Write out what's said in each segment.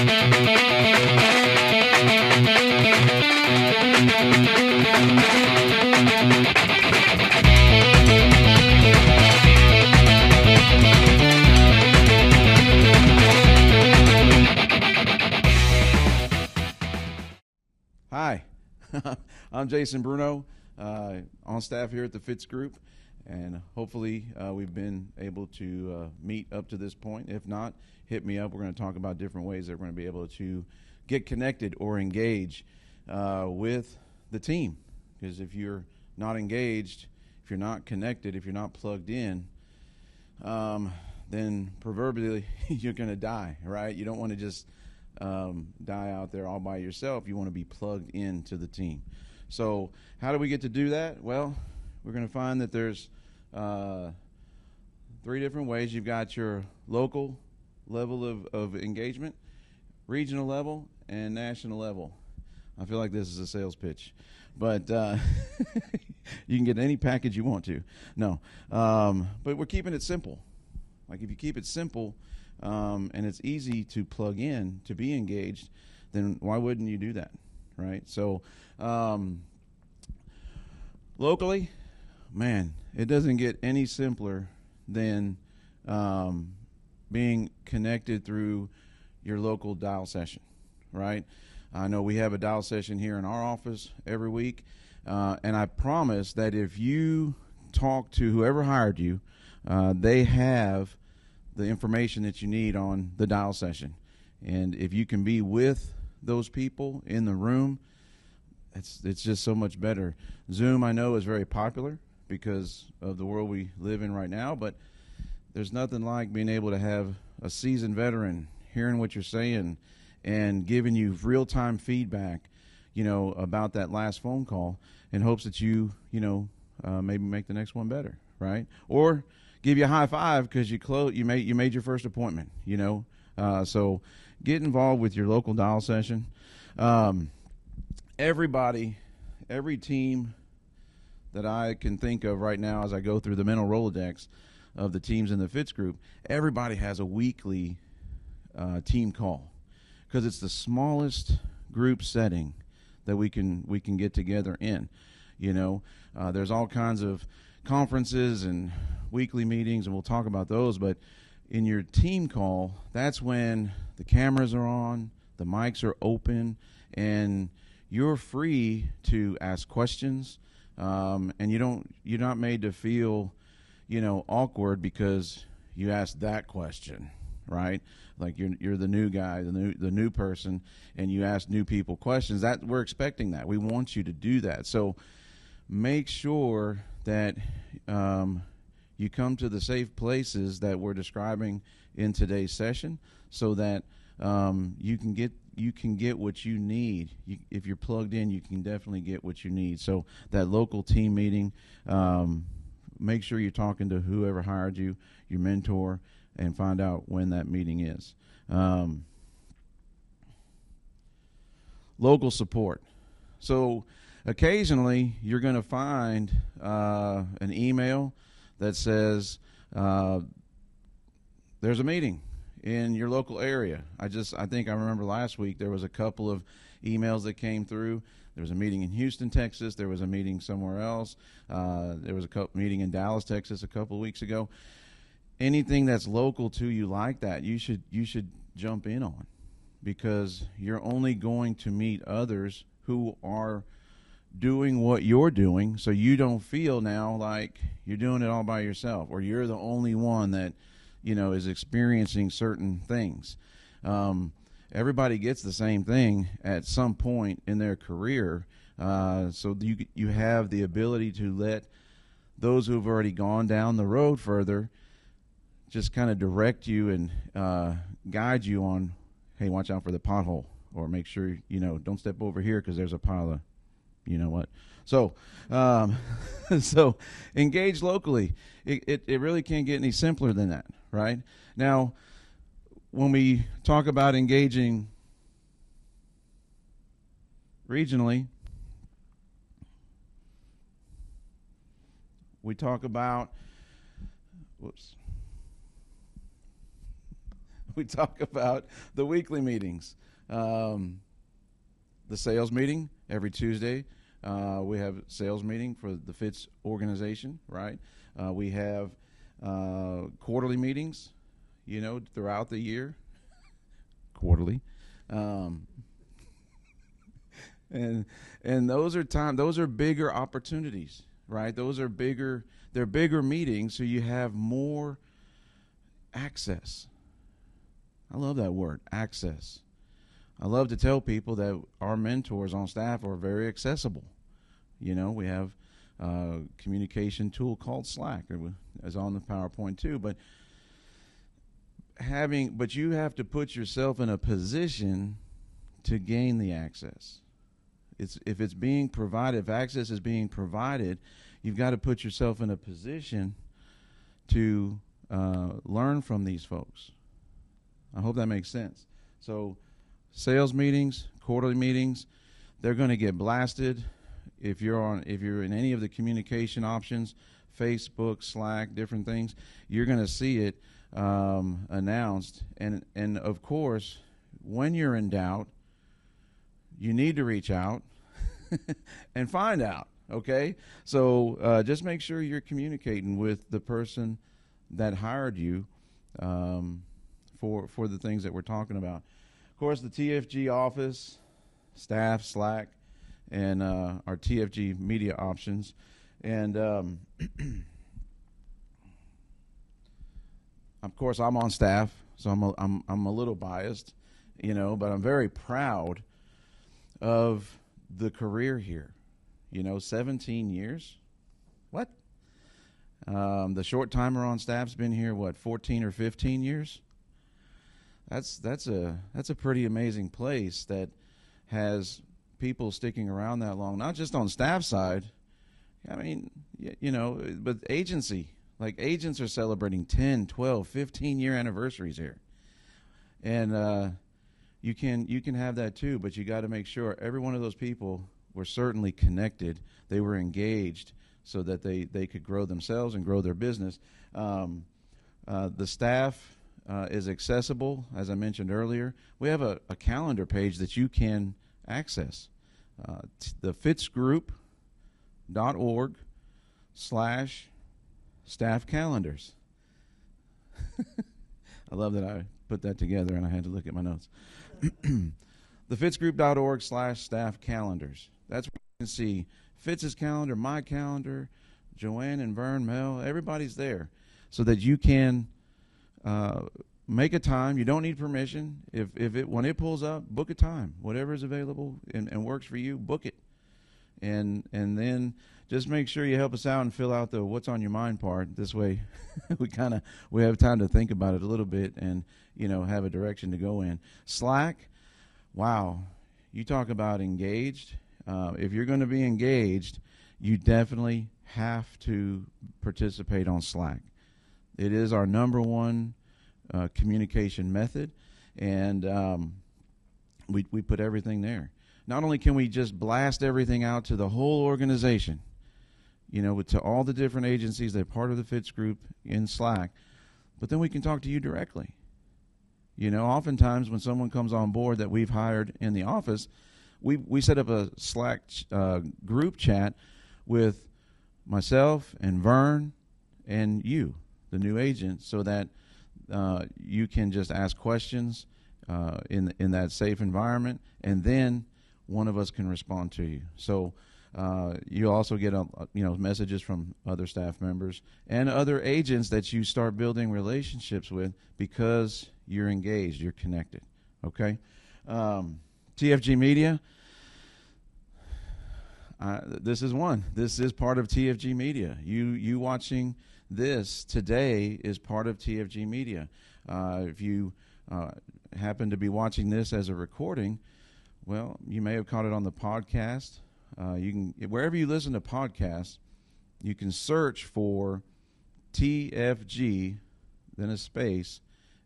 Hi, I'm Jason Bruno, uh, on staff here at the Fitz Group, and hopefully uh, we've been able to uh, meet up to this point. If not, hit me up. We're going to talk about different ways that we're going to be able to get connected or engage uh, with the team. Because if you're not engaged, if you're not connected, if you're not plugged in, um, then proverbially you're going to die, right? You don't want to just um, die out there all by yourself. You want to be plugged into the team. So, how do we get to do that? Well, we're going to find that there's uh, three different ways. You've got your local level of, of engagement, regional level, and national level. I feel like this is a sales pitch, but uh, you can get any package you want to. No, um, but we're keeping it simple. Like if you keep it simple, um, and it's easy to plug in to be engaged, then why wouldn't you do that, right? So, um, locally, man, it doesn't get any simpler than um, being connected through your local dial session, right? I know we have a dial session here in our office every week, uh, and I promise that if you talk to whoever hired you, uh, they have the information that you need on the dial session. And if you can be with those people in the room, it's it's just so much better. Zoom I know is very popular because of the world we live in right now, but there's nothing like being able to have a seasoned veteran hearing what you're saying and giving you real-time feedback, you know, about that last phone call in hopes that you, you know, uh, maybe make the next one better, right? Or give you a high five because you close you made you made your first appointment. You know, uh, so get involved with your local dial session. Um, everybody, every team that I can think of right now as I go through the mental Rolodex of the teams in the Fitz group, everybody has a weekly uh, team call because it's the smallest group setting that we can we can get together in. You know, uh, there's all kinds of conferences and weekly meetings, and we'll talk about those. But in your team call, that's when the cameras are on, the mics are open, and you're free to ask questions. Um, and you don't you're not made to feel, you know, awkward because you asked that question, right? Like you're you're the new guy, the new the new person, and you ask new people questions. That we're expecting that. We want you to do that. So make sure that um, you come to the safe places that we're describing in today's session so that um, you can get you can get what you need. You, if you're plugged in, you can definitely get what you need. So that local team meeting, um, make sure you're talking to whoever hired you, your mentor, and find out when that meeting is. Um, local support. So occasionally you're going to find uh, an email that says uh, there's a meeting in your local area. I just I think I remember last week there was a couple of emails that came through. There was a meeting in Houston, Texas. There was a meeting somewhere else. Uh, there was a couple, meeting in Dallas, Texas, a couple of weeks ago. Anything that's local to you like that, you should you should jump in on, because you're only going to meet others who are doing what you're doing so you don't feel now like you're doing it all by yourself or you're the only one that you know is experiencing certain things um, everybody gets the same thing at some point in their career uh, so you you have the ability to let those who've already gone down the road further just kind of direct you and uh, guide you on hey watch out for the pothole or make sure you know don't step over here because there's a pile of you know what. So, um, so engage locally. It, it, it really can't get any simpler than that, right? Now, when we talk about engaging regionally, we talk about, whoops, we talk about the weekly meetings. Um, the sales meeting every Tuesday. Uh, we have sales meeting for the Fitz organization, right? Uh, we have uh, quarterly meetings, you know, throughout the year. quarterly. Um, and and those are time those are bigger opportunities right those are bigger they're bigger meetings so you have more access i love that word access i love to tell people that our mentors on staff are very accessible you know we have a communication tool called slack as on the powerpoint too but having but you have to put yourself in a position to gain the access it's if it's being provided, if access is being provided, you've got to put yourself in a position to uh, learn from these folks. I hope that makes sense. So, sales meetings, quarterly meetings, they're going to get blasted if you're on if you're in any of the communication options, Facebook, Slack, different things. You're going to see it um, announced, and and of course, when you're in doubt, you need to reach out and find out. Okay, so uh, just make sure you're communicating with the person that hired you um, for for the things that we're talking about. Of course, the TFG office, staff, Slack, and uh, our TFG media options, and um, of course, I'm on staff, so I'm a, I'm I'm a little biased, you know, but I'm very proud of the career here. You know, 17 years. What? Um, the short timer on staff's been here what 14 or 15 years. That's that's a that's a pretty amazing place that has people sticking around that long. Not just on staff side. I mean, you know, but agency like agents are celebrating 10, 12, 15 year anniversaries here. And uh, you can you can have that too, but you got to make sure every one of those people were certainly connected. They were engaged so that they they could grow themselves and grow their business. Um, uh, the staff uh, is accessible, as I mentioned earlier. We have a, a calendar page that you can access. Uh, the fitzgroup.org slash staff calendars. I love that I put that together and I had to look at my notes. the thefitzgroup.org slash staff calendars. That's where you can see Fitz's calendar, my calendar, Joanne and Vern, Mel, everybody's there so that you can uh, make a time. You don't need permission. If, if it when it pulls up, book a time. Whatever is available and, and works for you, book it. And and then just make sure you help us out and fill out the what's on your mind part. This way, we kind of we have time to think about it a little bit and you know have a direction to go in. Slack, wow, you talk about engaged. Uh, if you're going to be engaged, you definitely have to participate on Slack. It is our number one uh, communication method, and um, we we put everything there. Not only can we just blast everything out to the whole organization, you know, to all the different agencies that are part of the Fitz group in Slack, but then we can talk to you directly. You know, oftentimes when someone comes on board that we've hired in the office, we we set up a Slack uh, group chat with myself and Vern and you, the new agent, so that uh, you can just ask questions uh, in in that safe environment, and then one of us can respond to you. So uh, you also get a, you know messages from other staff members and other agents that you start building relationships with because you're engaged, you're connected. Okay, um, TFG Media. Uh, this is one. This is part of TFG Media. You you watching this today is part of TFG Media. Uh, if you uh, happen to be watching this as a recording, well, you may have caught it on the podcast uh, you can wherever you listen to podcasts, you can search for TFG, then a space,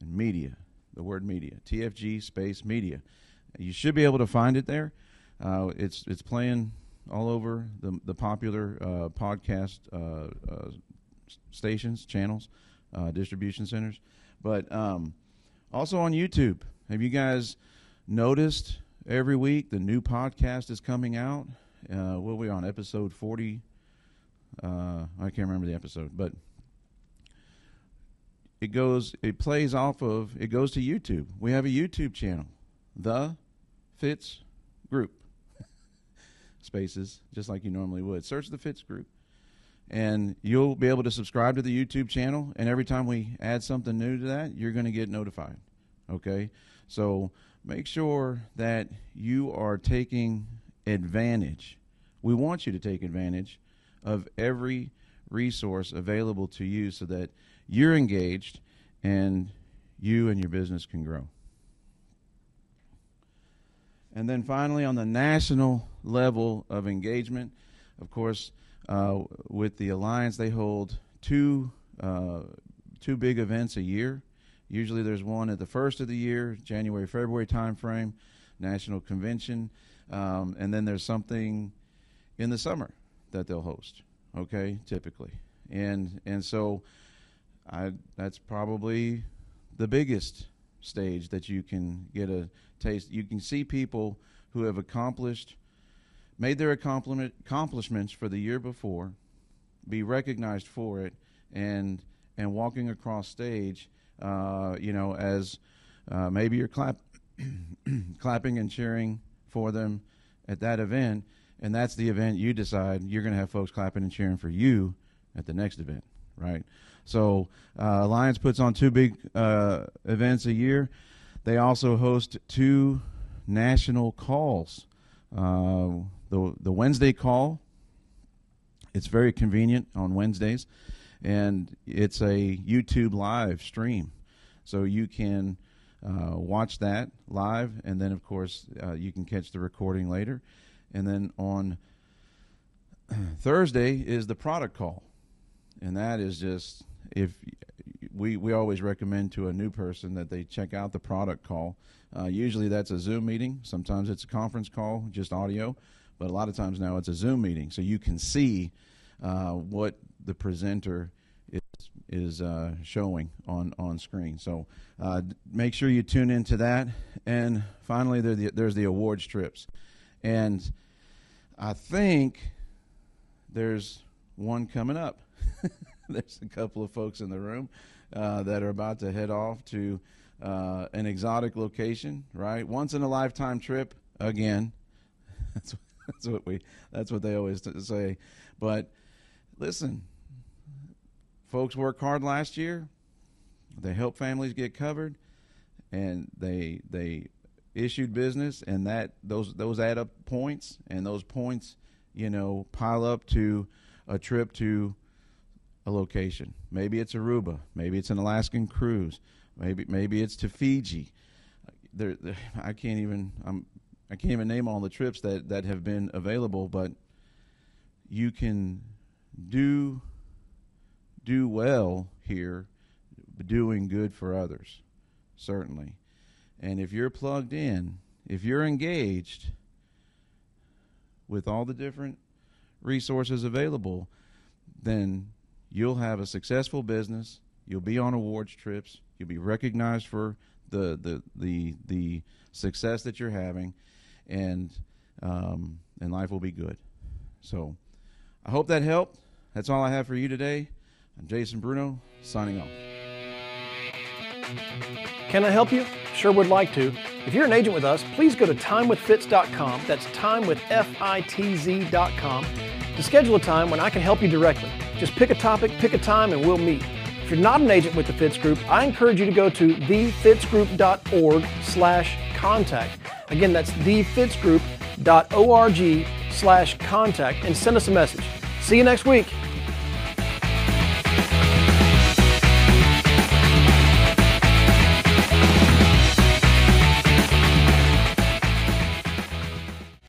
and media. The word media, TFG space media. You should be able to find it there. Uh, it's it's playing all over the the popular uh, podcast uh, uh, stations, channels, uh, distribution centers. But um, Also on YouTube. Have you guys noticed every week the new podcast is coming out? Uh, what are we on? Episode 40? Uh, I can't remember the episode, but it goes, it plays off of, it goes to YouTube. We have a YouTube channel, The Fitz Group. Spaces, just like you normally would. Search The Fitz Group and you'll be able to subscribe to the YouTube channel. And every time we add something new to that, you're going to get notified. Okay, so make sure that you are taking advantage. We want you to take advantage of every resource available to you so that you're engaged and you and your business can grow. And then finally, on the national level of engagement, of course, uh, with the alliance, they hold two uh, two big events a year. Usually, there's one at the first of the year, January February timeframe, national convention, um, and then there's something in the summer that they'll host. Okay, typically, and and so I that's probably the biggest stage that you can get a taste. You can see people who have accomplished made their accomplishments for the year before, be recognized for it, and and walking across stage, uh, you know, as uh, maybe you're clap, clapping and cheering for them at that event, and that's the event you decide you're going to have folks clapping and cheering for you at the next event, right? So uh, Alliance puts on two big uh, events a year. They also host two national calls. Uh, the the Wednesday call. It's very convenient on Wednesdays, and it's a YouTube live stream, so you can uh, watch that live, and then of course uh, you can catch the recording later, and then on Thursday is the product call, and that is just if we we always recommend to a new person that they check out the product call. Uh, usually that's a Zoom meeting. Sometimes it's a conference call, just audio but a lot of times now it's a Zoom meeting, so you can see uh, what the presenter is is uh, showing on on screen. So uh, make sure you tune into that. And finally, there the, there's the awards trips, and I think there's one coming up. there's a couple of folks in the room uh, that are about to head off to uh, an exotic location. Right, once in a lifetime trip again. That's that's what we. That's what they always say. But listen, folks worked hard last year. They helped families get covered, and they they issued business, and that those those add up points, and those points, you know, pile up to a trip to a location. Maybe it's Aruba. Maybe it's an Alaskan cruise. Maybe maybe it's to Fiji. There, there I can't even. I'm I can't even name all the trips that, that have been available, but you can do do well here, doing good for others, certainly. And if you're plugged in, if you're engaged with all the different resources available, then you'll have a successful business. You'll be on awards trips. You'll be recognized for the the the the success that you're having, and um, and life will be good. So I hope that helped. That's all I have for you today. I'm Jason Bruno, signing off. Can I help you? Sure would like to. If you're an agent with us, please go to timewithfitz.com. That's timewithfitz.com to schedule a time when I can help you directly. Just pick a topic, pick a time, and we'll meet. If you're not an agent with the Fitz Group, I encourage you to go to thefitzgroup.org slash contact. Again, that's thefitzgroup.org slash contact and send us a message. See you next week.